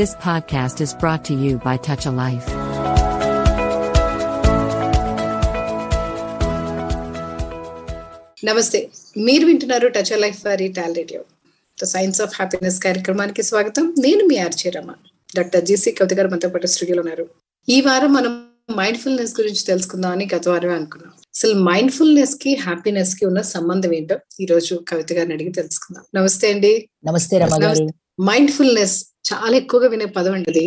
This podcast is brought to you by Touch a Life. నమస్తే. మీరు వింటున్నారు touch life వారి tall radio the science of happiness కార్యక్రమానికి స్వాగతం. నేను మీ ఆర్చే రమ. డాక్టర్ జీసీ కవిత గారు మనతో పాటు స్టూడియోలో ఉన్నారు. ఈ వారం మనం మైండ్ఫుల్నెస్ గురించి తెలుసుకుందామని గత వారమే అనుకున్నాం. అసలు మైండ్ఫుల్నెస్కి హ్యాపీనెస్కి ఉన్న సంబంధం ఏంటో ఈ రోజు కవిత గారిని అడిగి తెలుసుకుందాం. నమస్తే అండి. నమస్తే మైండ్ఫుల్నెస్ చాలా ఎక్కువగా వినే పదం అండి అది.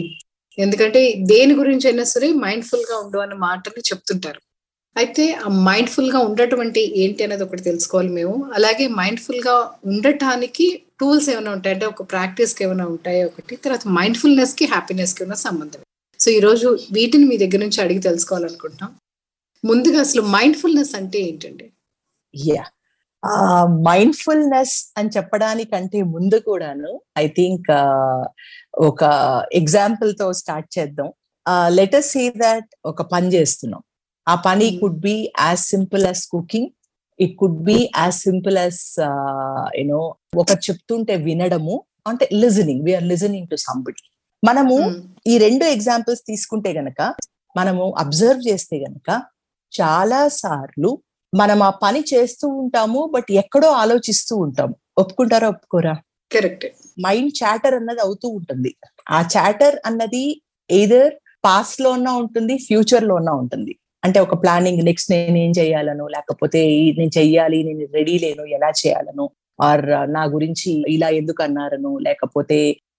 ఎందుకంటే దేని గురించి అయినా సరే మైండ్ఫుల్గా ఉండు అన్న మాటని చెప్తుంటారు. అయితే ఆ మైండ్ఫుల్గా ఉండటం అంటే ఏంటి అనేది ఒకటి తెలుసుకోవాలి మేము. అలాగే మైండ్ఫుల్గా ఉండటానికి టూల్స్ ఏమైనా ఉంటాయి? అంటే ఒక ప్రాక్టీస్కి ఏమైనా ఉంటాయో ఒకటి? తర్వాత మైండ్ఫుల్నెస్కి హ్యాపీనెస్కి ఉన్న సంబంధం. సో ఈ రోజు వీటిని మీ దగ్గర నుంచి అడిగి తెలుసుకోవాలనుకుంటున్నాం. ముందుగా అసలు మైండ్ఫుల్నెస్ అంటే ఏంటండి? యా మైండ్ఫుల్నెస్ అని చెప్పడానికంటే ముందు కూడాను ఐ థింక్ ఒక ఎగ్జాంపుల్తో స్టార్ట్ చేద్దాం. లెటర్ సీ దట్ ఒక పని చేస్తున్నాం. ఆ పని Hmm. Could be as simple as cooking it could be as simple as you know చెప్తుంటే వినడము. అంటే listening we're listening to somebody మనము మ్మ్. ఈ రెండు ఎగ్జాంపుల్స్ తీసుకుంటే గనక మనము అబ్జర్వ్ చేస్తే గనక చాలా సార్లు మనం ఆ పని చేస్తూ ఉంటాము బట్ ఎక్కడో ఆలోచిస్తూ ఉంటాము. ఒప్పుకుంటారా ఒప్పుకోరా? కరెక్ట్. మైండ్ చాటర్ అన్నది అవుతూ ఉంటుంది. ఆ చాటర్ అన్నది ఎయిదర్ పాస్ట్లో ఉన్నా ఉంటుంది ఫ్యూచర్లో ఉన్నా ఉంటుంది. అంటే ఒక ప్లానింగ్ నెక్స్ట్ నేను ఏం చేయాలను లేకపోతే నేను చెయ్యాలి నేను రెడీ లేను ఎలా చేయాలను ఆర్ నా గురించి ఇలా ఎందుకు అన్నారను లేకపోతే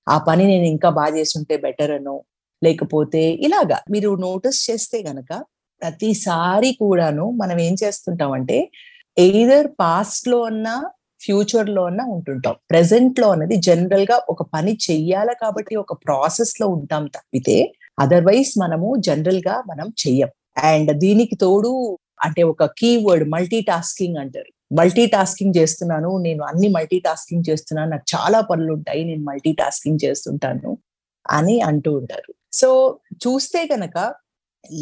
ఆ పని నేను ఇంకా బాగా చేస్తుంటే బెటర్ అను లేకపోతే ఇలాగా. మీరు నోటీస్ చేస్తే గనక ప్రతిసారి కూడాను మనం ఏం చేస్తుంటామంటే ఎయిదర్ పాస్ట్లో అన్నా ఫ్యూచర్లో అన్నా ఉంటుంటాం. ప్రెసెంట్లో అన్నది జనరల్గా ఒక పని చెయ్యాలి కాబట్టి ఒక ప్రాసెస్లో ఉంటాం తప్పితే అదర్వైజ్ మనము జనరల్గా మనం చెయ్యం. అండ్ దీనికి తోడు అంటే ఒక కీవర్డ్ మల్టీ టాస్కింగ్ అంటారు. మల్టీ టాస్కింగ్ చేస్తున్నాను నేను అన్ని మల్టీ టాస్కింగ్ చేస్తున్నాను నాకు చాలా పనులు ఉంటాయి నేను మల్టీ టాస్కింగ్ చేస్తుంటాను అని అంటూ ఉంటారు. సో చూస్తే కనుక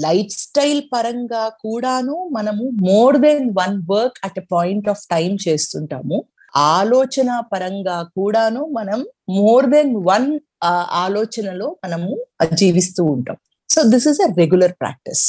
లైఫ్ స్టైల్ పరంగా కూడాను మనము more than one work at a point of time చేస్తుంటాము. ఆలోచన పరంగా కూడాను మనం మోర్ దెన్ వన్ ఆలోచనలో మనము జీవిస్తూ ఉంటాం. So this is a regular practice.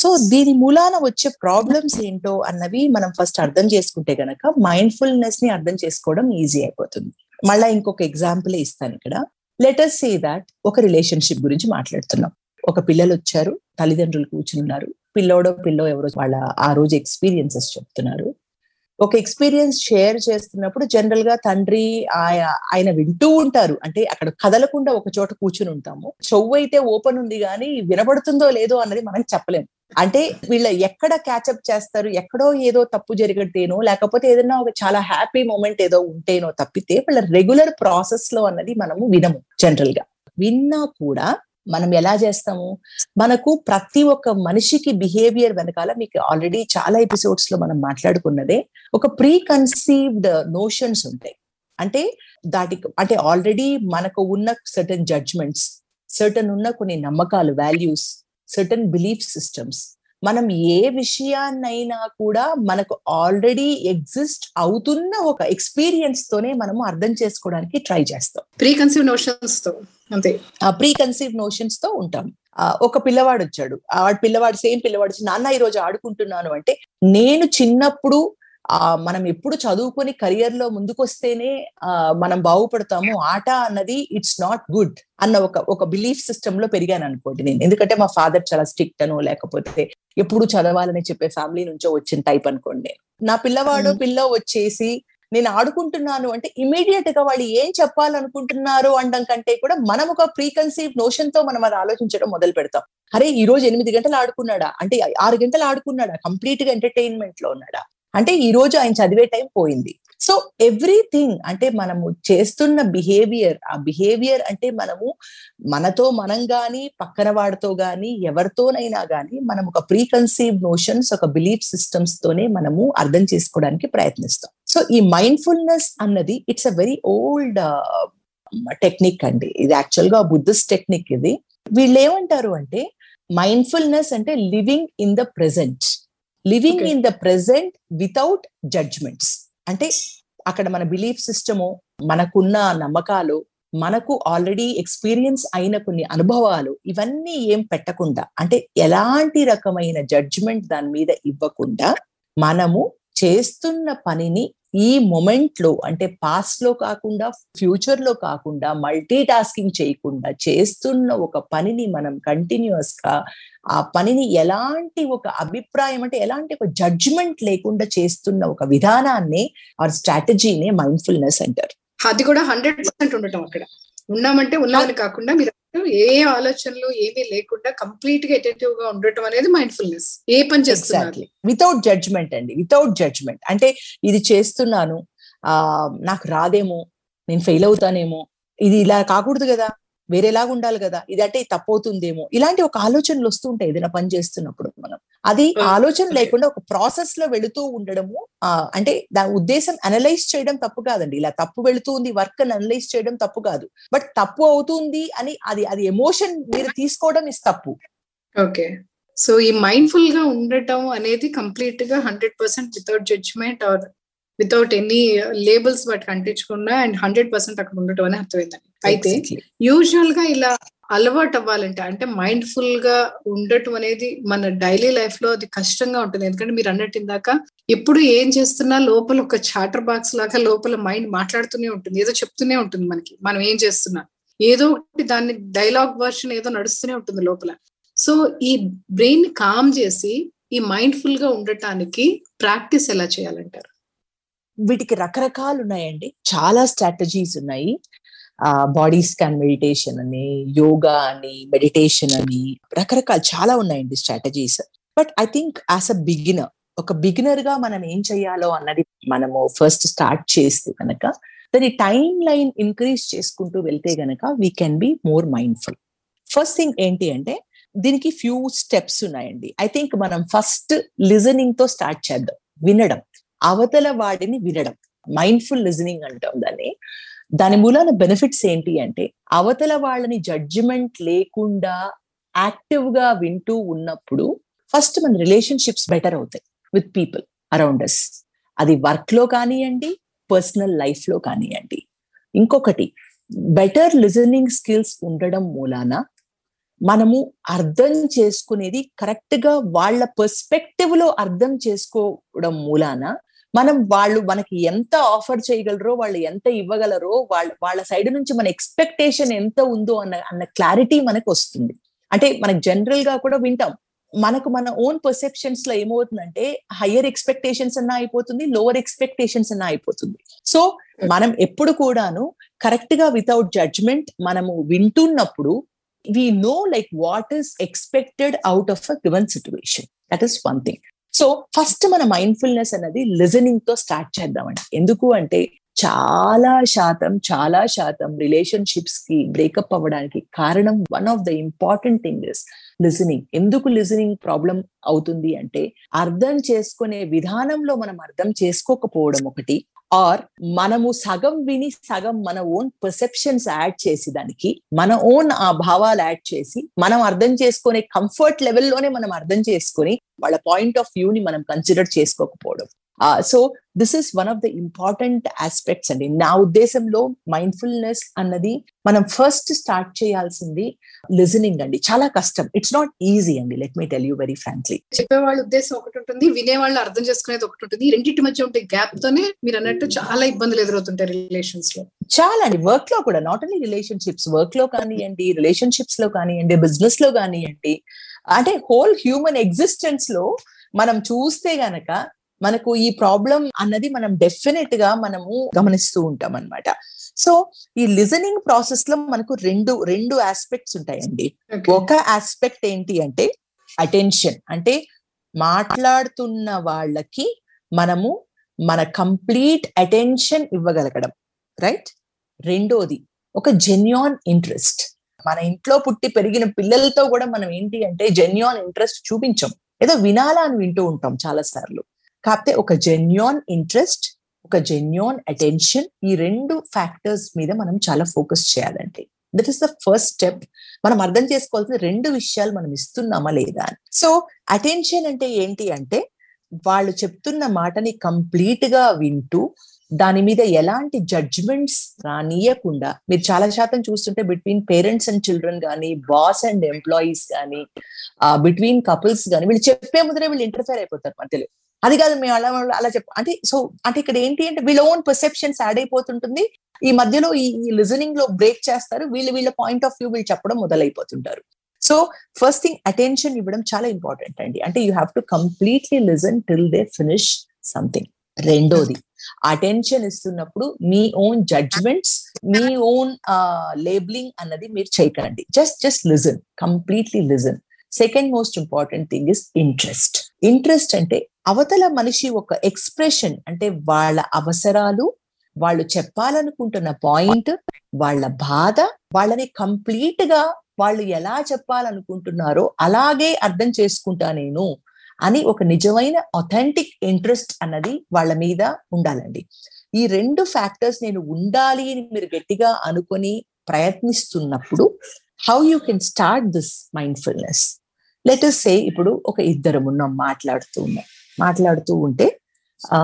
So దీని మూలాన వచ్చే ప్రాబ్లమ్స్ ఏంటో అన్నవి మనం ఫస్ట్ అర్థం చేసుకుంటే గనక మైండ్ఫుల్నెస్ని అర్థం చేసుకోవడం ఈజీ అయిపోతుంది. మళ్ళా ఇంకొక ఎగ్జాంపుల్ ఇస్తాను ఇక్కడ. లెటర్ సే దాట్ ఒక రిలేషన్షిప్ గురించి మాట్లాడుతున్నాం. ఒక పిల్లలు వచ్చారు తల్లిదండ్రులు కూర్చున్నారు పిల్లోడో పిల్లో ఎవరో వాళ్ళ ఆ రోజు ఎక్స్పీరియన్సెస్ చెప్తున్నారు. ఒక ఎక్స్పీరియన్స్ షేర్ చేస్తున్నప్పుడు జనరల్గా తండ్రి ఆయ- ఆయన వింటూ ఉంటారు. అంటే అక్కడ కదలకుండా ఒక చోట కూర్చుని ఉంటాము. చెవు అయితే ఓపెన్ ఉంది కానీ వినబడుతుందో లేదో అన్నది మనం చెప్పలేము అంటే వీళ్ళ ఎక్కడ క్యాచప్ చేస్తారు ఎక్కడో ఏదో తప్పు జరిగితేనో లేకపోతే ఏదైనా ఒక చాలా హ్యాపీ మూమెంట్ ఏదో ఉంటేనో తప్పితే వీళ్ళ రెగ్యులర్ ప్రాసెస్లో అన్నది మనము వినము జనరల్గా. విన్నా కూడా మనం ఎలా చేస్తాము? మనకు ప్రతి ఒక్క మనిషికి బిహేవియర్ వెనకాల మీకు ఆల్రెడీ చాలా ఎపిసోడ్స్లో మనం మాట్లాడుకున్నదే ఒక ప్రీ కన్సీవ్డ్ నోషన్స్ ఉంటాయి. అంటే దాటి అంటే ఆల్రెడీ మనకు ఉన్న సర్టన్ జడ్జ్మెంట్స్ సర్టన్ ఉన్న కొన్ని నమ్మకాలు వాల్యూస్ సర్టన్ బిలీఫ్ సిస్టమ్స్ మనం ఏ విషయాన్నైనా కూడా మనకు ఆల్రెడీ ఎగ్జిస్ట్ అవుతున్న ఒక ఎక్స్పీరియన్స్ తోనే మనము అర్థం చేసుకోవడానికి ట్రై చేస్తాం. ప్రీ కన్సీవ్ నోషన్స్తో అంతే. ఆ ప్రీ కన్సీవ్ నోషన్స్తో ఉంటాం. ఒక పిల్లవాడు వచ్చాడు. ఆ వాడు పిల్లవాడు సేమ్ పిల్లవాడు వచ్చి, నాన్న ఈ రోజు ఆడుకుంటున్నాను. అంటే నేను చిన్నప్పుడు ఆ మనం ఎప్పుడు చదువుకొని కెరియర్లో ముందుకొస్తేనే ఆ మనం బాగుపడతాము. ఆట అన్నది ఇట్స్ నాట్ గుడ్ అన్న ఒక ఒక బిలీఫ్ సిస్టమ్లో పెరిగాను అనుకోండి నేను. ఎందుకంటే మా ఫాదర్ చాలా స్ట్రిక్ట్ అనో లేకపోతే ఎప్పుడు చదవాలని చెప్పే ఫ్యామిలీ నుంచో వచ్చిన టైప్ అనుకోండి. నా పిల్లవాడు. పిల్ల వచ్చేసి నేను ఆడుకుంటున్నాను అంటే ఇమీడియట్గా వాళ్ళు ఏం చెప్పాలనుకుంటున్నారు అనడం కంటే కూడా మనం ఒక ప్రీ కన్సీవ్ నోషన్తో మనం అది ఆలోచించడం మొదలు పెడతాం. అరే ఈ రోజు ఎనిమిది గంటలు ఆడుకున్నాడా? అంటే ఆరు గంటలు ఆడుకున్నాడా? కంప్లీట్గా ఎంటర్టైన్మెంట్లో ఉన్నాడా? అంటే ఈ రోజు ఆయన చదివే టైం పోయింది. సో ఎవ్రీథింగ్ అంటే మనము చేస్తున్న బిహేవియర్ ఆ బిహేవియర్ అంటే మనము మనతో మనం గాని పక్కన వాడితో గాని ఎవరితోనైనా గాని మనం ఒక ప్రీ కన్సీవ్ నోషన్స్ ఒక బిలీఫ్ సిస్టమ్స్ తోనే మనము అర్థం చేసుకోవడానికి ప్రయత్నిస్తాం. సో ఈ మైండ్ఫుల్నెస్ అన్నది it's a very old technique అండి. ఇది యాక్చువల్గా బుద్ధిస్ట్ టెక్నిక్ ఇది. వీళ్ళు ఏమంటారు అంటే మైండ్ఫుల్నెస్ అంటే living in the present living. In the present without judgements అంటే అక్కడ మన బిలీఫ్ సిస్టము మనకున్న నమ్మకాలు మనకు ఆల్రెడీ ఎక్స్పీరియన్స్ అయిన కొన్ని అనుభవాలు ఇవన్నీ ఏం పెట్టకుండా అంటే ఎలాంటి రకమైన జడ్జ్మెంట్ దాని మీద ఇవ్వకుండా మనము చేస్తున్న పనిని ఈ మొమెంట్లో అంటే పాస్ట్లో కాకుండా ఫ్యూచర్లో కాకుండా మల్టీ టాస్కింగ్ చేయకుండా చేస్తున్న ఒక పనిని మనం కంటిన్యూస్గా ఆ పనిని ఎలాంటి ఒక అభిప్రాయం అంటే ఎలాంటి ఒక జడ్జ్మెంట్ లేకుండా చేస్తున్న ఒక విధానాన్ని ఆర్ స్ట్రాటజీనే మైండ్ఫుల్నెస్ అంటారు. అది కూడా హండ్రెడ్ పర్సెంట్ ఉండటం అక్కడ. ఉన్నామంటే ఉన్నామని కాకుండా మీరు ఏ ఆలోచనలు ఏమీ లేకుండా కంప్లీట్గా అటెంటివ్గా ఉండటం అనేది మైండ్ఫుల్నెస్. ఏ పని చేస్తున్నారు? వితౌట్ జడ్జ్మెంట్ అండి. వితౌట్ జడ్జ్మెంట్ అంటే ఇది చేస్తున్నాను ఆ నాకు రాదేమో నేను ఫెయిల్ అవుతానేమో ఇది ఇలా కాకూడదు కదా వేరేలాగా ఉండాలి కదా ఇది అంటే తప్పు అవుతుందేమో ఇలాంటి ఒక ఆలోచనలు వస్తూ ఉంటాయి ఏదైనా పని చేస్తున్నప్పుడు. అది ఆలోచన లేకుండా ఒక ప్రాసెస్లో వెళుతూ ఉండడము అంటే దాని ఉద్దేశం అనలైజ్ చేయడం తప్పు కాదండి. ఇలా తప్పు వెళుతుంది వర్క్ అనలైజ్ చేయడం తప్పు కాదు. బట్ తప్పు అవుతుంది అని అది అది ఎమోషన్ మీరు తీసుకోవడం ఇస్ తప్పు. ఓకే. సో ఈ మైండ్ఫుల్గా ఉండటం అనేది కంప్లీట్గా hundred percent without judgement or without any labels వాటికి అంటించకుండా అండ్ హండ్రెడ్ పర్సెంట్ అక్కడ ఉండటం అని అర్థమైందండి. అయితే. యూజువల్గా ఇలా అలవాటు అవ్వాలంటే అంటే మైండ్ఫుల్గా ఉండటం అనేది మన డైలీ లైఫ్లో అది కష్టంగా ఉంటుంది. ఎందుకంటే మీరు అన్నట్టు ఇందాక ఎప్పుడు ఏం చేస్తున్నా లోపల ఒక చాటర్ బాక్స్ లాగా లోపల మైండ్ మాట్లాడుతూనే ఉంటుంది. ఏదో చెప్తూనే ఉంటుంది మనకి. మనం ఏం చేస్తున్నా. ఏదో ఒకటి దాన్ని డైలాగ్ వర్షన్ ఏదో నడుస్తూనే ఉంటుంది లోపల. సో ఈ బ్రెయిన్ కామ్ చేసి ఈ మైండ్ఫుల్గా ఉండటానికి ప్రాక్టీస్ ఎలా చేయాలంటారు? వీటికి రకరకాలు ఉన్నాయండి చాలా స్ట్రాటజీస్ ఉన్నాయి. బాడీ స్కాన్ మెడిటేషన్ అని యోగా అని మెడిటేషన్ అని రకరకాల చాలా ఉన్నాయండి strategies but I think as a beginner ఒక బిగినర్గా మనం ఏం చేయాలో అన్నది మనము ఫస్ట్ స్టార్ట్ చేస్తే కనుక దాని టైం లైన్ ఇంక్రీజ్ చేసుకుంటూ వెళ్తే గనక we can be more mindful first thing ఏంటి అంటే దీనికి ఫ్యూ స్టెప్స్ ఉన్నాయండి. ఐ థింక్ మనం ఫస్ట్ లిజనింగ్తో స్టార్ట్ చేద్దాం. వినడం. అవతల వాడిని వినడం. మైండ్ఫుల్ లిజనింగ్ అంటాం దాన్ని. దాని మూలాన బెనిఫిట్స్ ఏంటి అంటే అవతల వాళ్ళని జడ్జిమెంట్ లేకుండా యాక్టివ్గా వింటూ ఉన్నప్పుడు ఫస్ట్ మన రిలేషన్షిప్స్ బెటర్ అవుతాయి విత్ పీపుల్ అరౌండ్ అస్ అది వర్క్లో కానివ్వండి పర్సనల్ లైఫ్లో కానివ్వండి ఇంకొకటి బెటర్ లిజనింగ్ స్కిల్స్ ఉండడం మూలాన మనము అర్థం చేసుకునేది కరెక్ట్గా వాళ్ళ పర్స్పెక్టివ్లో అర్థం చేసుకోవడం మూలాన మనం వాళ్ళు మనకి ఎంత ఆఫర్ చేయగలరో వాళ్ళు ఎంత ఇవ్వగలరో వాళ్ళ వాళ్ళ సైడ్ నుంచి మన ఎక్స్పెక్టేషన్ ఎంత ఉందో అన్న అన్న క్లారిటీ మనకు వస్తుంది. అంటే మనకు జనరల్గా కూడా వింటాం. మనకు మన ఓన్ పర్సెప్షన్స్లో ఏమవుతుందంటే హయ్యర్ ఎక్స్పెక్టేషన్స్ అన్నా అయిపోతుంది లోవర్ ఎక్స్పెక్టేషన్స్ అన్నా అయిపోతుంది. సో మనం ఎప్పుడు కూడాను కరెక్ట్గా వితౌట్ జడ్జ్మెంట్ మనము వింటున్నప్పుడు we know like what is expected out of a given situation that is one thing so first మన మైండ్ఫుల్నెస్ అనేది లిజనింగ్తో స్టార్ట్ చేద్దామండి. ఎందుకు అంటే చాలా శాతం చాలా శాతం రిలేషన్షిప్స్కి బ్రేకప్ అవ్వడానికి కారణం one of the important thing is listening ఎందుకు లిజనింగ్ ప్రాబ్లం అవుతుంది అంటే అర్థం చేసుకునే విధానంలో మనం అర్థం చేసుకోకపోవడం ఒకటి ఆర్ మనము సగం విని సగం మన ఓన్ పర్సెప్షన్స్ యాడ్ చేసి దానికి మన ఓన్ ఆ భావాలు యాడ్ చేసి మనం అర్థం చేసుకునే కంఫర్ట్ లెవెల్లోనే మనం అర్థం చేసుకొని వాళ్ళ పాయింట్ ఆఫ్ వ్యూ ని మనం consider చేసుకోకపోవడం. So this is one of the important aspects అండి. నా ఉద్దేశంలో మైండ్ఫుల్నెస్ అన్నది మనం ఫస్ట్ స్టార్ట్ చేయాల్సింది లిజనింగ్ అండి. చాలా కష్టం. ఇట్స్ నాట్ ఈజీ అండి let me tell you very frankly చెప్పేవాళ్ళ ఉద్దేశం ఒకటి ఉంటుంది వినేవాళ్ళు అర్థం చేసుకునేది ఒకటి ఉంటుంది రెండింటి మధ్య ఉండే గ్యాప్ తోనే మీరు అన్నట్టు చాలా ఇబ్బందులు ఎదురవుతుంటాయి రిలేషన్స్లో. చాలా అండి. వర్క్లో కూడా నాట్ ఓన్లీ రిలేషన్షిప్స్ వర్క్లో కానివ్వండి రిలేషన్షిప్స్లో కానివ్వండి బిజినెస్లో కానివ్వండి అంటే హోల్ హ్యూమన్ ఎగ్జిస్టెన్స్లో మనం చూస్తే గనక మనకు ఈ ప్రాబ్లం అన్నది మనం డెఫినెట్గా మనము గమనిస్తూ ఉంటాం అనమాట సో ఈ లిజనింగ్ ప్రాసెస్లో మనకు రెండు రెండు ఆస్పెక్ట్స్ ఉంటాయండి. ఒక ఆస్పెక్ట్ ఏంటి అంటే అటెన్షన్ అంటే మాట్లాడుతున్న వాళ్ళకి మనము మన కంప్లీట్ అటెన్షన్ ఇవ్వగలగడం. రైట్ రెండోది ఒక జెన్యున్ ఇంట్రెస్ట్ మన ఇంట్లో పుట్టి పెరిగిన పిల్లలతో కూడా మనం ఏంటి అంటే జెన్యున్ ఇంట్రెస్ట్ చూపించం. ఏదో వినాలా అని వింటూ ఉంటాం చాలా సార్లు కాకపోతే ఒక జెన్యున్ ఇంట్రెస్ట్ ఒక జెన్యున్ అటెన్షన్ ఈ రెండు ఫ్యాక్టర్స్ మీద మనం చాలా ఫోకస్ చేయాలండి. That is the first step మనం అర్థం చేసుకోవాల్సిన రెండు విషయాలు మనం ఇస్తున్నామా లేదా అని. సో అటెన్షన్ అంటే ఏంటి అంటే వాళ్ళు చెప్తున్న మాటని కంప్లీట్గా వింటూ దాని మీద ఎలాంటి జడ్జ్మెంట్స్ రానియకుండా మీరు చాలా శాతం చూస్తుంటే బిట్వీన్ పేరెంట్స్ అండ్ చిల్డ్రన్ కానీ బాస్ అండ్ ఎంప్లాయీస్ కానీ బిట్వీన్ కపుల్స్ కానీ వీళ్ళు చెప్పే ముందరే వీళ్ళు ఇంటర్ఫేర్ అయిపోతారు మధ్యలో. అది కాదు మేము అలా అలా చెప్ప అంటే సో అంటే ఇక్కడ ఏంటి అంటే వీళ్ళ ఓన్ పర్సెప్షన్స్ యాడ్ అయిపోతుంటుంది. ఈ మధ్యలో ఈ లిజనింగ్లో బ్రేక్ చేస్తారు. వీళ్ళు వీళ్ళ పాయింట్ ఆఫ్ వ్యూ వీళ్ళు చెప్పడం మొదలైపోతుంటారు. సో ఫస్ట్ థింగ్ అటెన్షన్ ఇవ్వడం చాలా ఇంపార్టెంట్ అండి. అంటే you have to completely listen till they finish something రెండోది అటెన్షన్ ఇస్తున్నప్పుడు మీ ఓన్ జడ్జ్మెంట్స్ మీ ఓన్ లేబులింగ్ uh, అన్నది మీరు చేయకండి. Just just listen completely listen second most important thing is interest interest అంటే అవతల మనిషి ఒక ఎక్స్ప్రెషన్ అంటే వాళ్ళ అవసరాలు వాళ్ళు చెప్పాలనుకుంటున్న పాయింట్ వాళ్ళ బాధ వాళ్ళని కంప్లీట్గా వాళ్ళు ఎలా చెప్పాలనుకుంటున్నారో అలాగే అర్థం చేసుకుంటా నేను అని ఒక నిజమైన అథెంటిక్ ఇంట్రెస్ట్ అన్నది వాళ్ళ మీద ఉండాలండి. ఈ రెండు ఫ్యాక్టర్స్ నేను ఉండాలి అని మీరు గట్టిగా అనుకొని ప్రయత్నిస్తున్నప్పుడు how you can start this mindfulness let's say ఇప్పుడు ఒక ఇద్దరం ఉన్నాం మాట్లాడుతూ ఉన్నాం మాట్లాడుతూ ఉంటే ఆ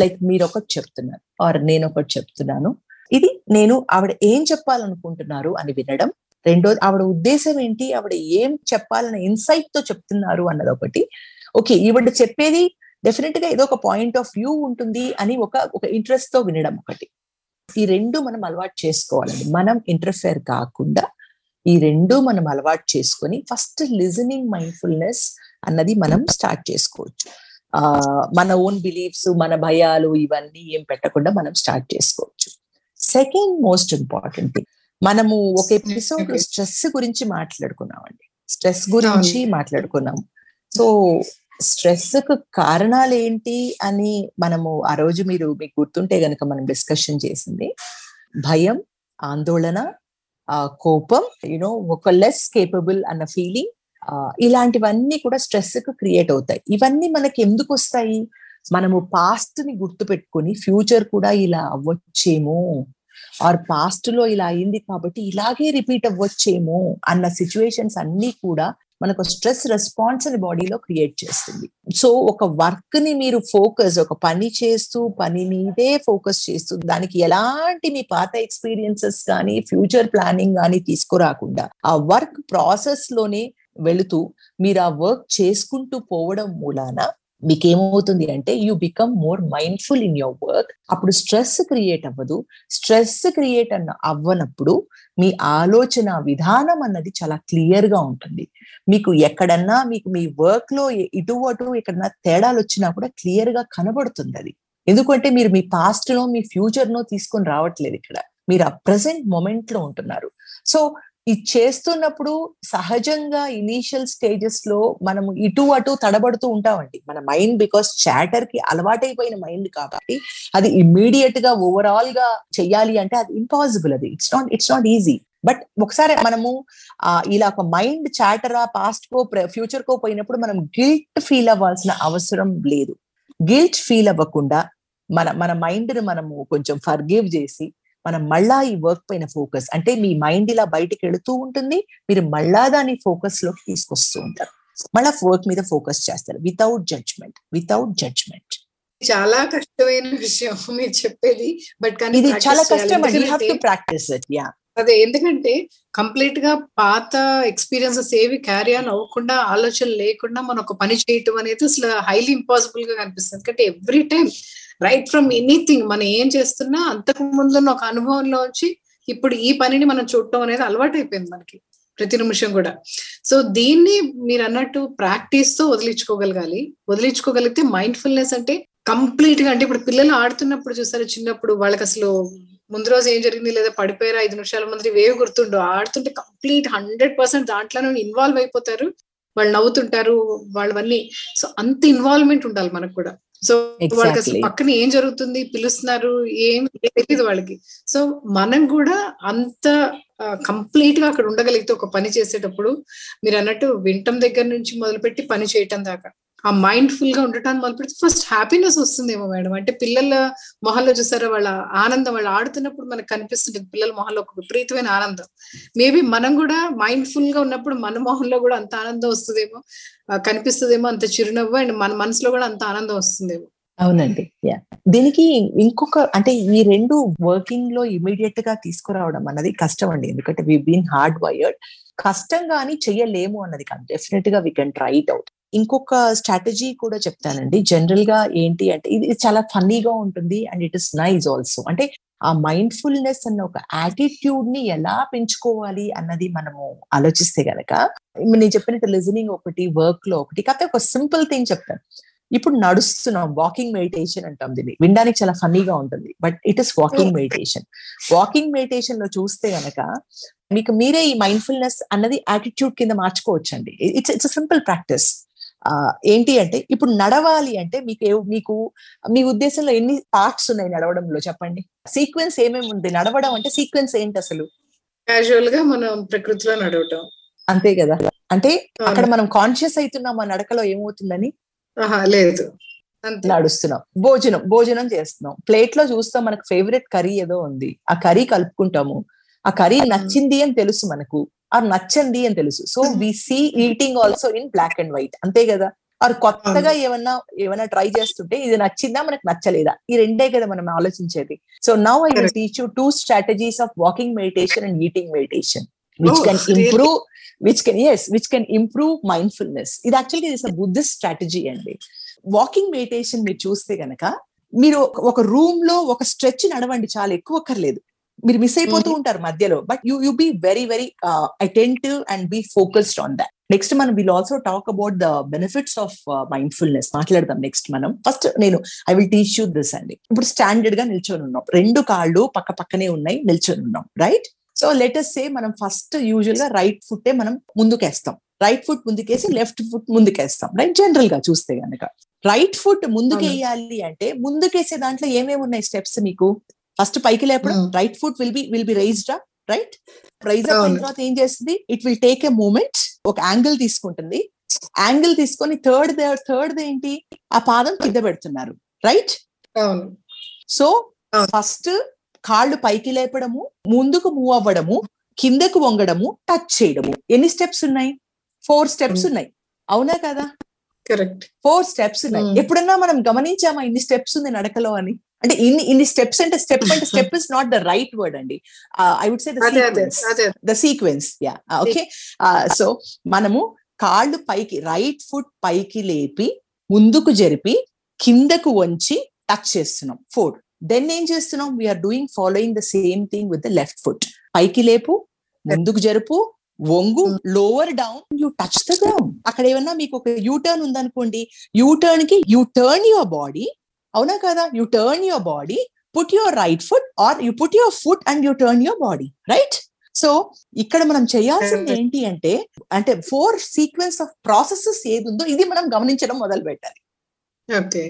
లైక్ మీరు ఒకటి చెప్తున్నారు ఆర్ నేను ఒకటి చెప్తున్నాను. ఇది నేను ఆవిడ ఏం చెప్పాలనుకుంటున్నారు అని వినడం. రెండోది ఆవిడ ఉద్దేశం ఏంటి ఆవిడ ఏం చెప్పాలని ఇన్సైట్తో చెప్తున్నారు అన్నది ఒకటి ఓకే ఈవిడ చెప్పేది డెఫినెట్గా ఏదో ఒక పాయింట్ ఆఫ్ వ్యూ ఉంటుంది అని ఒక ఒక ఇంట్రెస్ట్తో వినడం ఒకటి. ఈ రెండు మనం అలవాటు చేసుకోవాలండి. మనం ఇంటర్ఫేర్ కాకుండా ఈ రెండు మనం అలవాటు చేసుకొని ఫస్ట్ లిజనింగ్ మైండ్ఫుల్నెస్ అన్నది మనం స్టార్ట్ చేసుకోవచ్చు. ఆ మన ఓన్ బిలీఫ్స్ మన భయాలు ఇవన్నీ ఏం పెట్టకుండా మనం స్టార్ట్ చేసుకోవచ్చు. సెకండ్ మోస్ట్ ఇంపార్టెంట్ థింగ్ మనము ఒక ఎపిసోడ్ స్ట్రెస్ గురించి మాట్లాడుకున్నామండి. స్ట్రెస్ గురించి మాట్లాడుకున్నాం సో స్ట్రెస్కు కారణాలు ఏంటి అని మనము ఆ రోజు మీరు మీకు గుర్తుంటే గనక మనం డిస్కషన్ చేసింది. భయం ఆందోళన కోపం యునో ఒక లెస్ కేపబుల్ అన్న ఫీలింగ్ ఇలాంటివన్నీ కూడా స్ట్రెస్కు క్రియేట్ అవుతాయి. ఇవన్నీ మనకి ఎందుకు వస్తాయి? మనము పాస్ట్ని గుర్తు పెట్టుకుని ఫ్యూచర్ కూడా ఇలా అవ్వచ్చేమో ఆర్ పాస్ట్లో ఇలా అయింది కాబట్టి ఇలాగే రిపీట్ అవ్వచ్చేమో అన్న సిచ్యువేషన్స్ అన్ని కూడా మనకు స్ట్రెస్ రెస్పాన్స్ అని బాడీలో క్రియేట్ చేస్తుంది. సో ఒక వర్క్ని మీరు ఫోకస్ ఒక పని చేస్తూ పని మీదే ఫోకస్ చేస్తూ దానికి ఎలాంటి మీ పాత ఎక్స్పీరియన్సెస్ కానీ ఫ్యూచర్ ప్లానింగ్ కానీ తీసుకురాకుండా ఆ వర్క్ ప్రాసెస్లోనే వెళుతూ మీరు ఆ వర్క్ చేసుకుంటూ పోవడం మూలాన మీకేమవుతుంది అంటే you become more mindful in your work అప్పుడు స్ట్రెస్ క్రియేట్ అవ్వదు. స్ట్రెస్ క్రియేట్ అన్న అవ్వనప్పుడు మీ ఆలోచన విధానం అన్నది చాలా క్లియర్గా ఉంటుంది. మీకు ఎక్కడన్నా మీకు మీ వర్క్లో ఇటు అటు ఎక్కడన్నా తేడాలు వచ్చినా కూడా క్లియర్గా కనబడుతుంది అది. ఎందుకంటే మీరు మీ పాస్ట్లో మీ ఫ్యూచర్లో తీసుకొని రావట్లేదు ఇక్కడ. మీరు ఆ ప్రజెంట్ మొమెంట్లో ఉంటున్నారు. సో ఇది చేస్తున్నప్పుడు సహజంగా ఇనీషియల్ స్టేజెస్లో మనం ఇటు అటు తడబడుతూ ఉంటామండి. మన మైండ్ బికాస్ చాటర్కి అలవాటైపోయిన మైండ్ కాబట్టి అది ఇమ్మీడియట్గా ఓవరాల్గా చెయ్యాలి అంటే అది ఇంపాసిబుల్ అది. It's not it's not easy but ఒకసారి మనము ఇలా ఒక మైండ్ చాటరా పాస్ట్ కో ఫ్యూచర్ కో పోయినప్పుడు మనం గిల్ట్ ఫీల్ అవ్వాల్సిన అవసరం లేదు. గిల్ట్ ఫీల్ అవ్వకుండా మన మన మైండ్ని మనము కొంచెం ఫర్గివ్ చేసి మనం మళ్ళా ఈ వర్క్ పైన ఫోకస్ అంటే మీ మైండ్ ఇలా బయటికి వెళుతూ ఉంటుంది మీరు మళ్ళా దాన్ని ఫోకస్లోకి తీసుకొస్తూ ఉంటారు. మళ్ళా వర్క్ మీద ఫోకస్ చేస్తారు. వితౌట్ జడ్జ్మెంట్ వితౌట్ జడ్జ్మెంట్ చాలా కష్టమైన విషయం మీరు చెప్పేది బట్ కానీ ఇది చాలా. కష్టం you to practice it yeah అదే ఎందుకంటే కంప్లీట్గా పాత ఎక్స్పీరియన్సెస్ ఏవి క్యారీ ఆన్ అవ్వకుండా ఆలోచన లేకుండా మనం ఒక పని చేయటం అనేది అసలు హైలీ ఇంపాసిబుల్గా కనిపిస్తుంది. ఎందుకంటే every time right from anything మనం ఏం చేస్తున్నా అంతకు ముందు ఒక అనుభవంలో వచ్చి ఇప్పుడు ఈ పనిని మనం చూడటం అనేది అలవాటు అయిపోయింది మనకి ప్రతి నిమిషం కూడా. సో దీన్ని మీరు అన్నట్టు ప్రాక్టీస్తో వదిలించుకోగలగాలి. వదిలించుకోగలిగితే మైండ్ఫుల్నెస్ అంటే కంప్లీట్గా అంటే ఇప్పుడు పిల్లలు ఆడుతున్నప్పుడు చూసారు చిన్నప్పుడు వాళ్ళకి అసలు ముందు రోజు ఏం జరిగింది లేదా పడిపోయారు? ఐదు నిమిషాల ముందు వేవ్ గుర్తుండు ఆడుతుంటే కంప్లీట్ హండ్రెడ్ పర్సెంట్ దాంట్లోనే ఇన్వాల్వ్ అయిపోతారు. వాళ్ళు నవ్వుతుంటారు. వాళ్ళవన్నీ. సో అంత ఇన్వాల్వ్మెంట్ ఉండాలి మనకు కూడా. సో వాళ్ళకి అసలు. పక్కన ఏం జరుగుతుంది? పిలుస్తున్నారు? ఏం తెలియదు వాళ్ళకి. సో మనం కూడా అంత కంప్లీట్గా అక్కడ ఉండగలిగితే ఒక పని చేసేటప్పుడు మీరు అన్నట్టు వింటం దగ్గర నుంచి మొదలుపెట్టి పని చేయటం దాకా. ఆ మైండ్ ఫుల్గా ఉండటాన్ని మొదలు పెడితే ఫస్ట్ హ్యాపీనెస్ వస్తుందేమో మేడం. అంటే పిల్లల మొహంలో చూసారా వాళ్ళ ఆనందం వాళ్ళు ఆడుతున్నప్పుడు మనకు కనిపిస్తుంటుంది పిల్లల మొహంలో ఒక విపరీతమైన ఆనందం. మేబీ మనం కూడా మైండ్ ఫుల్గా ఉన్నప్పుడు మన మొహంలో కూడా అంత ఆనందం వస్తుందేమో కనిపిస్తుందేమో అంత చిరునవ్వు అండ్ మన మనసులో కూడా అంత ఆనందం వస్తుందేమో. అవునండి. యా. దీనికి ఇంకొక అంటే ఈ రెండు వర్కింగ్లో ఇమీడియట్గా తీసుకురావడం అన్నది కష్టం అండి. ఎందుకంటే వి బీన్ హార్డ్ వైర్డ్ కష్టంగాని చెయ్యలేము అన్నది కాదు. డెఫినెట్గా we can try it out ఇంకొక స్ట్రాటజీ కూడా చెప్తానండి. జనరల్గా ఏంటి అంటే ఇది చాలా ఫన్నీగా ఉంటుంది and it is nice also అంటే ఆ మైండ్ఫుల్నెస్ అన్న ఒక యాటిట్యూడ్ని ఎలా పెంచుకోవాలి అన్నది మనము ఆలోచిస్తే గనక నేను చెప్పినట్టు లిజనింగ్ ఒకటి వర్క్లో ఒకటి కాకపోతే ఒక సింపుల్ థింగ్ చెప్తాను. ఇప్పుడు నడుస్తున్నాం వాకింగ్ మెడిటేషన్ అంటాం దీన్ని. వినడానికి చాలా ఫన్నీగా ఉంటుంది but it is walking meditation walking మెడిటేషన్లో చూస్తే గనక మీకు మీరే ఈ మైండ్ఫుల్నెస్ అన్నది యాటిట్యూడ్ కింద మార్చుకోవచ్చండి. ఇట్స్ ఇట్స్ సింపుల్ ప్రాక్టీస్ ఏంటి అంటే ఇప్పుడు నడవాలి అంటే మీకు మీకు మీ ఉద్దేశంలో ఎన్ని పార్ట్స్ ఉన్నాయి నడవడంలో చెప్పండి? సీక్వెన్స్ ఏమేమి ఉంది? నడవడం అంటే సీక్వెన్స్ ఏంటి అసలు? క్యాజువల్గా మనం ప్రకృతిలో నడవటం. అంతే కదా? అంటే అక్కడ. మనం కాన్షియస్ అవుతున్నాం ఆ నడకలో ఏమవుతుందని? లేదు. నడుస్తున్నాం. భోజనం భోజనం చేస్తున్నాం. ప్లేట్లో చూస్తాం మనకు ఫేవరెట్ కర్రీ ఏదో ఉంది. ఆ కర్రీ కలుపుకుంటాము. ఆ కర్రీ నచ్చింది అని తెలుసు మనకు. ఆ నచ్చంది అని తెలుసు. So we see eating also in black and white అంతే కదా? ఆరు కొత్తగా ఏమన్నా ఏమైనా ట్రై చేస్తుంటే ఇది నచ్చిందా మనకు నచ్చలేదా? ఈ రెండే కదా మనం ఆలోచించేది. So now I will. Teach you two strategies of walking meditation and eating meditation which can? Improve which can is which can improve mindfulness ఇది యాక్చువల్గా ఇస్ అ బుద్ధిస్ట్ స్ట్రాటజీ అండి. వాకింగ్ మెడిటేషన్ మీరు చూస్తే గనక మీరు ఒక- ఒక రూమ్లో ఒక స్ట్రెచ్ నడవండి చాలా ఎక్కువ అక్కర్లేదు. మీరు మిస్ అయిపోతూ ఉంటారు మధ్యలో. But you you be very very attentive and be focused on that next మనం will also talk about the benefits of mindfulness మాట్లాడదాం నెక్స్ట్ మనం. ఫస్ట్ నేను I will teach you this అండి. ఇప్పుడు స్టాండర్డ్గా నిల్చొని ఉన్నాం. రెండు కాళ్ళు పక్క పక్కనే ఉన్నాయి నిల్చొని ఉన్నాం. రైట్ సో లెటెస్ట్ సే మనం ఫస్ట్ యూజువల్గా రైట్ ఫుట్టే మనం ముందుకేస్తాం. రైట్ ఫుట్ ముందుకేసి లెఫ్ట్ ఫుట్ ముందుకేస్తాం. రైట్ జనరల్గా చూస్తే గనక. రైట్ ఫుట్ ముందుకేయాలి అంటే ముందుకేసే దాంట్లో ఏమేమి ఉన్నాయి స్టెప్స్ మీకు? ఫస్ట్ పైకి లేపడం. Right foot will be will be raised up right raise up అయిన. తర్వాత ఏం చేస్తుంది? It will take a moment ఒక యాంగిల్ తీసుకుంటుంది. యాంగిల్ తీసుకొని థర్డ్ థర్డ్ ఏంటి? ఆ పాదం కింద పెడుతున్నారు రైట్ సో. ఫస్ట్ కాళ్ళు పైకి లేపడము ముందుకు మూవ్ అవ్వడము కిందకు వంగడము టచ్ చేయడము. ఎన్ని స్టెప్స్ ఉన్నాయి? Four steps Hmm. ఉన్నాయి. అవునా కదా? కరెక్ట్ ఫోర్ స్టెప్స్ ఉన్నాయి. Hmm. ఎప్పుడన్నా మనం గమనించామా ఇన్ని స్టెప్స్ ఉంది నడకలో అని? అంటే ఇన్ని ఇన్ని స్టెప్స్ అంటే స్టెప్ అంటే step is not the right word అండి. ఐ వుడ్ సే అదే అదే the sequence yeah okay so మనము కాళ్ళు పైకి రైట్ ఫుట్ పైకి లేపి ముందుకు జరిపి కిందకు వంచి టచ్ చేస్తున్నాం. ఫోర్ దెన్ ఏం చేస్తున్నాం? We're doing following the same thing with the left foot పైకి లేపు ముందుకు జరుపు వంగు lower down you touch the ground అక్కడ ఏమన్నా మీకు ఒక యూ టర్న్ ఉందనుకోండి. యూ టర్న్కి యూ టర్న్ యువర్ బాడీ అవునా కదా? You turn your body put your right foot or you put your foot and you turn your body right so ఇక్కడ మనం చేయాల్సింది. ఏంటి అంటే అంటే ఫోర్ సీక్వెన్స్ ఆఫ్ ప్రాసెసెస్ ఏది ఉందో ఇది మనం గమనించడం మొదలు పెట్టాలి ఓకే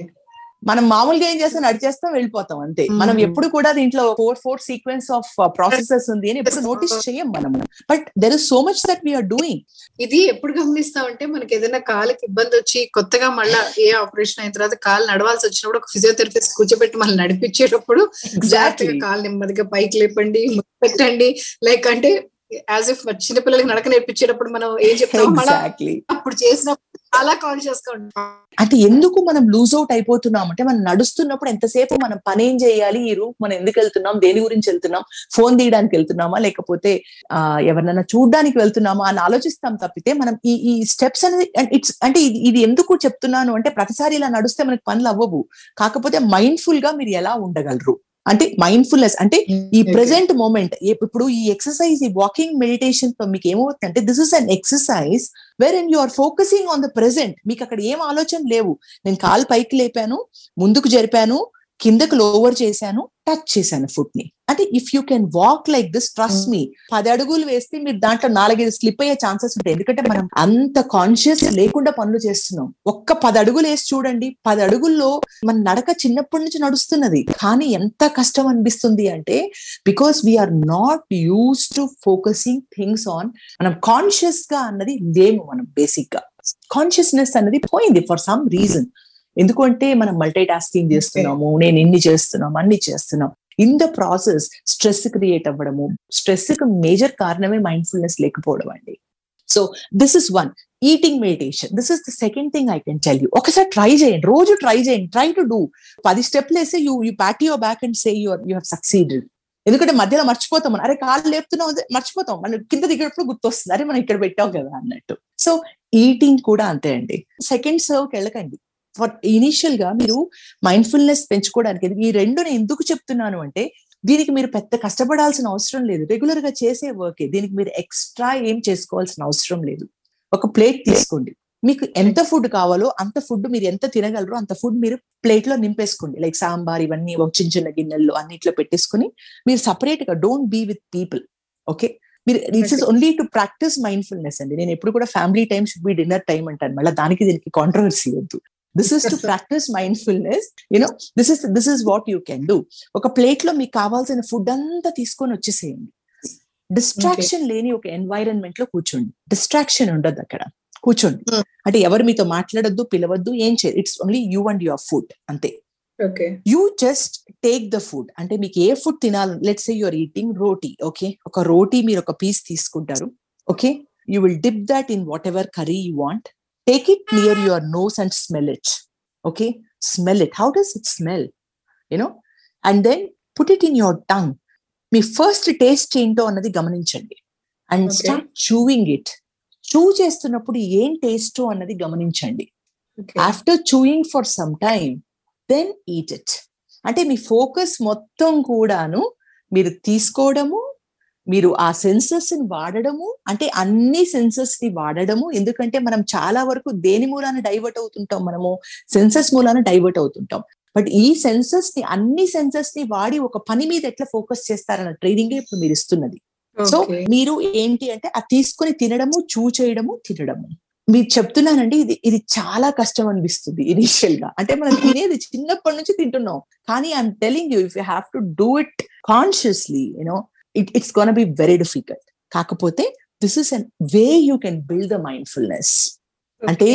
మనం మామూలుగా ఏం చేస్తాం? నడిచేస్తాం వెళ్ళిపోతాం అంతే. మనం. ఎప్పుడు కూడా దీంట్లో four four sequence of processes ఉంది అని ఎప్పుడు నోటీస్ చేయం మనము but there is so much that we're doing ఇది ఎప్పుడు గమనిస్తామంటే మనకి ఏదైనా కాలుకి ఇబ్బంది వచ్చి కొత్తగా మళ్ళా ఏ ఆపరేషన్ అయిన తర్వాత కాలు నడవాల్సి వచ్చినప్పుడు ఒక ఫిజియోథెరపిస్ట్ కూర్చోబెట్టి మళ్ళీ నడిపించేటప్పుడు జాగ్రత్తగా కాలు నెమ్మదిగా పైకి లేపండి పెట్టండి. లైక్ అంటే యాజ్ ఇఫ్ చిన్నపిల్లలకి నడక నేర్పించేటప్పుడు మనం ఏం ఎగ్జాక్ట్లీ అప్పుడు చేసినప్పుడు చాలా కాన్షియస్గా ఉంటాం. అంటే ఎందుకు మనం లూజ్ అవుట్ అయిపోతున్నాం? అంటే మనం నడుస్తున్నప్పుడు ఎంతసేపు మనం పని ఏం చేయాలి? ఈ రూమ్ మనం ఎందుకు వెళ్తున్నాం? దేని గురించి వెళ్తున్నాం? ఫోన్ తీయడానికి వెళ్తున్నామా? లేకపోతే ఆ ఎవరినైనా చూడడానికి వెళ్తున్నామా? అని ఆలోచిస్తాం తప్పితే మనం ఈ ఈ స్టెప్స్ అనేది ఇట్స్ అంటే ఇది ఇది ఎందుకు చెప్తున్నాను? అంటే ప్రతిసారి ఇలా నడుస్తే మనకి పనులు అవ్వవు. కాకపోతే మైండ్ఫుల్గా మీరు ఎలా ఉండగలరు? అంటే మైండ్ఫుల్నెస్ అంటే ఈ ప్రెసెంట్ మూమెంట్ ఇప్పుడు ఈ ఎక్సర్సైజ్ ఈ వాకింగ్ మెడిటేషన్తో మీకు ఏమవుతుందంటే this is an exercise where in you are focusing on the present మీకు అక్కడ ఏం ఆలోచన లేవు. నేను కాలు పైకి లేపాను ముందుకు జరిపాను కిందకు లోవర్ చేశాను టచ్ చేశాను ఫుట్ని. అంటే if you can walk like this trust me పది అడుగులు వేస్తే మీరు దాంట్లో నాలుగైదు స్లిప్ అయ్యే ఛాన్సెస్ ఉంటాయి. ఎందుకంటే మనం అంత కాన్షియస్ లేకుండా పనులు చేస్తున్నాం. ఒక్క పది అడుగులు వేసి చూడండి పది అడుగుల్లో మన నడక చిన్నప్పటి నుంచి నడుస్తున్నది. కానీ ఎంత కష్టం అనిపిస్తుంది అంటే because we're not use to focusing things on మనం కాన్షియస్గా అన్నది లేము మనం బేసిక్గా. కాన్షియస్నెస్ అన్నది పోయింది ఫర్ సమ్ రీజన్ ఎందుకంటే మనం మల్టీ టాస్కింగ్ చేస్తున్నాము నేను ఇన్ని చేస్తున్నాం అన్ని చేస్తున్నాం. In the process stress create అవ్వడము స్ట్రెస్కి మేజర్ కారణమే మైండ్ఫుల్నెస్ లేకపోవడం అండి. So this is one eating meditation this is the second thing I can tell you ఒకసారి ట్రై చేయండి. రోజు ట్రై చేయండి. ట్రై టు డూ పది స్టెప్లు వేస్తే you you pat your back and say your you have succeeded ఎందుకంటే మధ్యలో మర్చిపోతాం. అరే కాళ్ళు లేపుతున్నాం మర్చిపోతాం. మనం కింద దిగేటప్పుడు గుర్తొస్తుంది. అరే మనం ఇక్కడ పెట్టాం కదా అన్నట్టు. సో ఈటింగ్ కూడా అంతే అండి. సెకండ్ సర్వ్కి వెళ్ళకండి. ఫర్ ఇనిషియల్గా మీరు మైండ్ఫుల్నెస్ పెంచుకోవడానికి ఈ రెండు నేను ఎందుకు చెప్తున్నాను అంటే దీనికి మీరు పెద్ద కష్టపడాల్సిన అవసరం లేదు. రెగ్యులర్గా చేసే వర్కే దీనికి మీరు ఎక్స్ట్రా ఏం చేసుకోవాల్సిన అవసరం లేదు. ఒక ప్లేట్ తీసుకోండి. మీకు ఎంత ఫుడ్ కావాలో అంత ఫుడ్ మీరు ఎంత తినగలరో అంత ఫుడ్ మీరు ప్లేట్లో నింపేసుకోండి. లైక్ సాంబార్ ఇవన్నీ ఒక చిన్న చిన్న గిన్నెల్లో అన్నిట్లో పెట్టేసుకుని మీరు సపరేట్గా don't be with people okay మీరు it's is only to practice mindfulness అండి. నేను ఎప్పుడు కూడా family time should be dinner time అంటాను. మళ్ళీ దానికి దీనికి కాంట్రవర్సీ వద్దు. This is to practice mindfulness you know this is this is what you can do ఒక ప్లేట్లో మీకు కావాల్సిన ఫుడ్ అంతా తీసుకొని వచ్చేసేయండి. డిస్ట్రాక్షన్ లేని ఒక ఎన్వైరన్మెంట్లో కూర్చోండి. డిస్ట్రాక్షన్ ఉండదు అక్కడ. కూర్చోండి. Hmm. అంటే ఎవరు మీతో మాట్లాడొద్దు పిలవద్దు ఏం చేయదు it's only you and your food అంతే. You just take the food అంటే మీకు ఏ ఫుడ్ తినాలి? Let's say your eating roti okay ఒక రోటీ మీరు ఒక పీస్ తీసుకుంటారు okay you will dip that in whatever curry you want take it near your nose and smell it okay smell it how does it smell you know and then put it in your tongue me first taste ఏంటో అన్నది గమనించండి. And. Start chewing it chew చేస్తున్నప్పుడు ఏం టేస్టో అన్నది గమనించండి. After chewing for some time then eat it అంటే మీ ఫోకస్ మొత్తం కూడాను మీరు తీసుకోవడము మీరు ఆ సెన్సెస్ని వాడడము అంటే అన్ని సెన్సెస్ని వాడడము ఎందుకంటే మనం చాలా వరకు దేని మూలాన డైవర్ట్ అవుతుంటాం మనము? సెన్సెస్ మూలాన డైవర్ట్ అవుతుంటాం. బట్ ఈ సెన్సెస్ని అన్ని సెన్సెస్ని వాడి ఒక పని మీద ఎట్లా ఫోకస్ చేస్తారన్న ట్రైనింగ్ ఇప్పుడు మీరు ఇస్తున్నది. సో మీరు ఏంటి అంటే అది తీసుకొని తినడము చూ చేయడము తినడము. మీరు చెప్తున్నానండి ఇది ఇది చాలా కష్టం అనిపిస్తుంది ఇనిషియల్గా అంటే మనం తినేది చిన్నప్పటి నుంచి తింటున్నాం. కానీ I'm telling you if you have to do it consciously you know it it's gonna be very difficult కాకపోతే this is an way you can build the mindfulness అంటే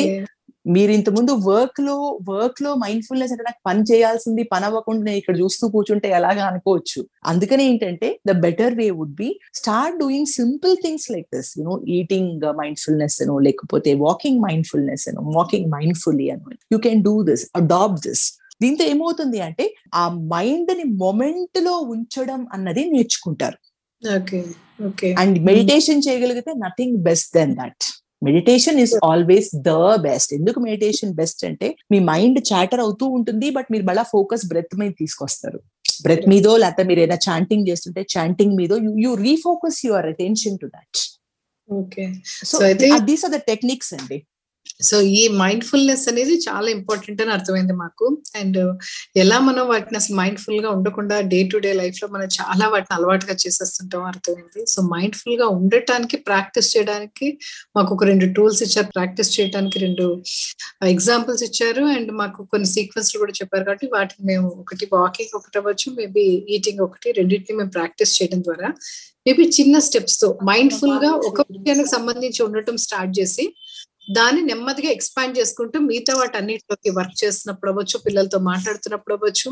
మీరు ఇంత ముందు వర్క్లో వర్క్లో మైండ్ఫుల్నెస్ అంటే నాకు పని చేయాల్సింది పని అవ్వకుండా నేను ఇక్కడ చూస్తూ కూర్చుంటే ఎలాగా అనుకోవచ్చు. అందుకనే ఏంటంటే the better way would be start doing simple things like this you know eating mindfulness అనో లేకపోతే వాకింగ్ మైండ్ఫుల్నెస్ అనో వాకింగ్ మైండ్ఫుల్లీ అనో you can do this adapt this దీంతో ఏమవుతుంది అంటే ఆ మైండ్ని మొమెంట్లో ఉంచడం అన్నది నేర్చుకుంటారు. అండ్ మెడిటేషన్ చేయగలిగితే nothing best than that meditation is always the best ఎందుకు మెడిటేషన్ బెస్ట్ అంటే మీ మైండ్ చాటర్ అవుతూ ఉంటుంది బట్ మీరు మళ్ళీ ఫోకస్ బ్రెత్ మీద తీసుకొస్తారు. బ్రెత్ మీదో లేకపోతే మీరు ఏదైనా చాంటింగ్ చేస్తుంటే చాంటింగ్ మీదో you refocus your attention to that okay so these are the techniques అండి. సో ఈ మైండ్ఫుల్నెస్ అనేది చాలా ఇంపార్టెంట్ అని అర్థమైంది మాకు. అండ్ ఎలా మనం వాటిని అసలు మైండ్ఫుల్గా ఉండకుండా డే టు డే లైఫ్లో మనం చాలా వాటిని అలవాటుగా చేసేస్తుంటాం అర్థమైంది. సో మైండ్ఫుల్గా ఉండటానికి ప్రాక్టీస్ చేయడానికి మాకు ఒక రెండు టూల్స్ ఇచ్చారు. ప్రాక్టీస్ చేయడానికి రెండు ఎగ్జాంపుల్స్ ఇచ్చారు. అండ్ మాకు కొన్ని సీక్వెన్స్ కూడా చెప్పారు కాబట్టి వాటిని మేము ఒకటి వాకింగ్ ఒకటి అవ్వచ్చు మేబీ ఈటింగ్ ఒకటి రెండింటిని మేము ప్రాక్టీస్ చేయడం ద్వారా. మేబీ చిన్న స్టెప్స్తో మైండ్ఫుల్గా ఒక విషయానికి సంబంధించి ఉండటం స్టార్ట్ చేసి దాన్ని నెమ్మదిగా ఎక్స్పాండ్ చేసుకుంటూ మిగతా వాటి అన్నిటిలోకి వర్క్ చేస్తున్నప్పుడు అవ్వచ్చు పిల్లలతో మాట్లాడుతున్నప్పుడు అవ్వచ్చు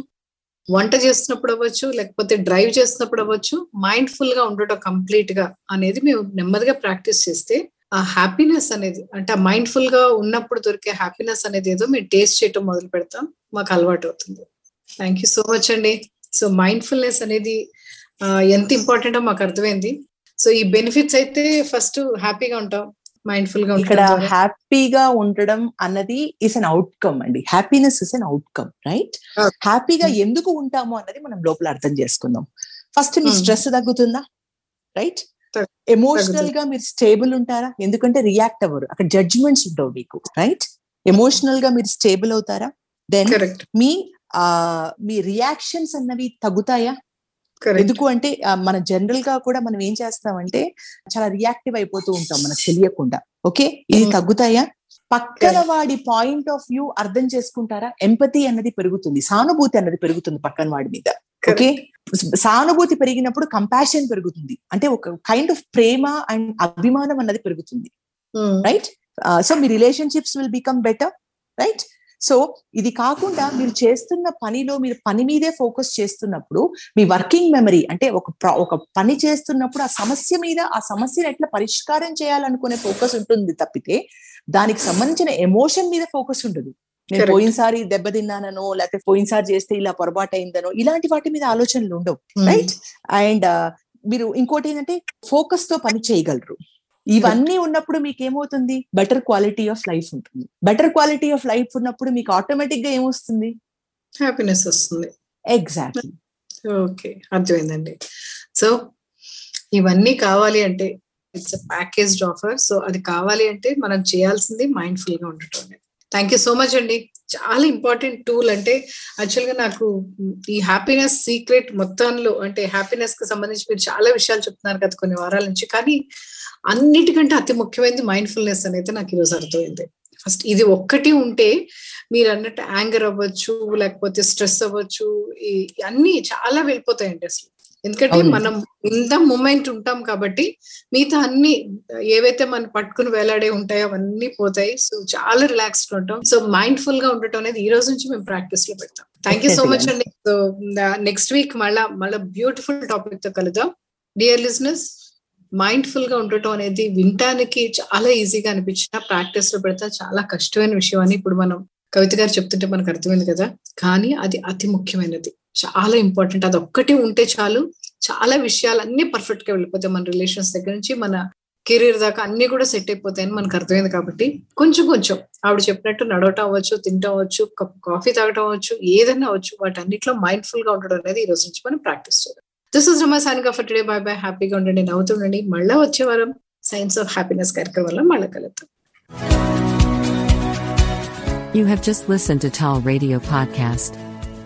వంట చేస్తున్నప్పుడు అవ్వచ్చు లేకపోతే డ్రైవ్ చేస్తున్నప్పుడు అవ్వచ్చు మైండ్ఫుల్గా ఉండటం కంప్లీట్గా అనేది మేము నెమ్మదిగా ప్రాక్టీస్ చేస్తే ఆ హ్యాపీనెస్ అనేది అంటే ఆ మైండ్ఫుల్గా ఉన్నప్పుడు దొరికే హ్యాపీనెస్ అనేది ఏదో మేము టేస్ట్ చేయటం మొదలు పెడతాం మాకు అలవాటు అవుతుంది. థ్యాంక్ యూ సో మచ్ అండి. సో మైండ్ఫుల్నెస్ అనేది ఎంత ఇంపార్టెంటో మాకు అర్థమైంది. సో ఈ బెనిఫిట్స్ అయితే ఫస్ట్ హ్యాపీగా ఉంటాం. మైండ్ఫుల్గా ఇక్కడ. హ్యాపీగా ఉండడం అన్నది ఇస్ అన్ అవుట్కమ్ అండి. Happiness is an outcome right. హ్యాపీగా Hmm. ఎందుకు ఉంటాము అన్నది మనం లోపల అర్థం చేసుకుందాం. ఫస్ట్ మీ Hmm. స్ట్రెస్ తగ్గుతుందా? రైట్ ఎమోషనల్గా మీరు స్టేబుల్ ఉంటారా? ఎందుకంటే రియాక్ట్ అవ్వరు. అక్కడ జడ్జ్మెంట్స్ ఉండవు మీకు రైట్ ఎమోషనల్గా మీరు స్టేబుల్ అవుతారా? దెన్ మీ మీ రియాక్షన్స్ అన్నవి తగ్గుతాయా? ఎందుకు అంటే మన జనరల్గా కూడా మనం ఏం చేస్తామంటే చాలా రియాక్టివ్ అయిపోతూ ఉంటాం మనకు తెలియకుండా. ఓకే? ఇది Mm. తగ్గుతాయా? పక్కన వాడి పాయింట్ ఆఫ్ వ్యూ అర్థం చేసుకుంటారా? ఎంపతి అన్నది పెరుగుతుంది సానుభూతి అన్నది పెరుగుతుంది పక్కన వాడి మీద. ఓకే? సానుభూతి పెరిగినప్పుడు కంపాషన్ పెరుగుతుంది. అంటే ఒక కైండ్ ఆఫ్ ప్రేమ అండ్ అభిమానం అన్నది పెరుగుతుంది. Right so me relationships will become better right so ఇది కాకుండా మీరు చేస్తున్న పనిలో మీరు పని మీదే ఫోకస్ చేస్తున్నప్పుడు మీ వర్కింగ్ మెమరీ అంటే ఒక ఒక పని చేస్తున్నప్పుడు ఆ సమస్య మీద ఆ సమస్యను ఎట్లా పరిష్కారం చేయాలనుకునే ఫోకస్ ఉంటుంది తప్పితే దానికి సంబంధించిన ఎమోషన్ మీద ఫోకస్ ఉండదు. నేను. పోయినసారి దెబ్బతిన్నానో లేకపోతే పోయినసారి చేస్తే ఇలా పొరపాటు అయిందనో ఇలాంటి వాటి మీద ఆలోచనలు ఉండవు రైట్ అండ్ మీరు ఇంకోటి ఏంటంటే ఫోకస్తో పని చేయగలరు. ఇవన్నీ ఉన్నప్పుడు మీకు ఏమవుతుంది బెటర్ క్వాలిటీ ఆఫ్ లైఫ్ ఉంటుంది. బెటర్ క్వాలిటీ ఆఫ్ లైఫ్ ఉన్నప్పుడు మీకు ఆటోమేటిక్గా ఏమొస్తుంది? హ్యాపీనెస్ వస్తుంది. ఎగ్జాక్ట్లీ ఓకే అర్థమైందండి. సో ఇవన్నీ కావాలి అంటే ఇట్స్ ప్యాకేజ్డ్ ఆఫర్ సో అది కావాలి అంటే మనం చేయాల్సింది మైండ్ఫుల్గా ఉండటం థ్యాంక్ యూ సో మచ్ అండి చాలా ఇంపార్టెంట్ టూల్ అంటే యాక్చువల్గా నాకు ఈ హ్యాపీనెస్ సీక్రెట్ మొత్తంలో అంటే హ్యాపీనెస్కి సంబంధించి మీరు చాలా విషయాలు చెప్తున్నారు కదా కొన్ని వారాల నుంచి. కానీ అన్నిటికంటే అతి ముఖ్యమైనది మైండ్ఫుల్నెస్ అనేది నాకు ఈరోజు అర్థమైంది. ఫస్ట్ ఇది ఒక్కటి ఉంటే మీరు అన్నట్టు యాంగర్ అవ్వచ్చు లేకపోతే స్ట్రెస్ అవ్వచ్చు ఈ అన్ని చాలా వెళ్ళిపోతాయండి అసలు. ఎందుకంటే. మనం ఇంత మూమెంట్ ఉంటాం కాబట్టి మిగతా అన్ని ఏవైతే మనం పట్టుకుని వేలాడే ఉంటాయో అవన్నీ పోతాయి. సో చాలా రిలాక్స్డ్ ఉంటాం. సో మైండ్ఫుల్గా ఉండటం అనేది ఈ రోజు నుంచి మేము ప్రాక్టీస్లో పెడతాం. థ్యాంక్ యూ సో మచ్ అండి. సో నెక్స్ట్ వీక్ మళ్ళా మళ్ళీ బ్యూటిఫుల్ టాపిక్తో కలుద్దాం. డియర్ లిజినెస్ మైండ్ఫుల్గా ఉండటం అనేది వినటానికి చాలా ఈజీగా అనిపించిన ప్రాక్టీస్లో పెడతా చాలా కష్టమైన విషయం అని ఇప్పుడు మనం కవిత గారు చెప్తుంటే మనకు అర్థమైంది కదా. కానీ అది అతి ముఖ్యమైనది. చాలా ఇంపార్టెంట్ అది ఒక్కటి ఉంటే చాలు. చాలా విషయాలు అన్ని పర్ఫెక్ట్గా వెళ్ళిపోతాయి మన రిలేషన్స్ దగ్గర నుంచి మన కెరీర్ దాకా అన్ని కూడా సెట్ అయిపోతాయని మనకు అర్థమైంది కాబట్టి కొంచెం కొంచెం ఆవిడ చెప్పినట్టు నడవటం అవ్వచ్చు తింటం అవ్వచ్చు కప్ కాఫీ తాగటం అవ్వచ్చు ఏదైనా అవ్వచ్చు వాటన్నిటిలో మైండ్ఫుల్గా ఉండడం అనేది ఈ రోజు నుంచి మనం ప్రాక్టీస్ చేయాలి this is Rama Saniga for today bye bye హ్యాపీగా ఉండండి నవ్వుతుండండి మళ్ళీ వచ్చే వారం సైన్స్ ఆఫ్ హ్యాపీనెస్ కార్యక్రమంలో మళ్ళీ కలుద్దాం. You have just listened to Tall Radio Podcast.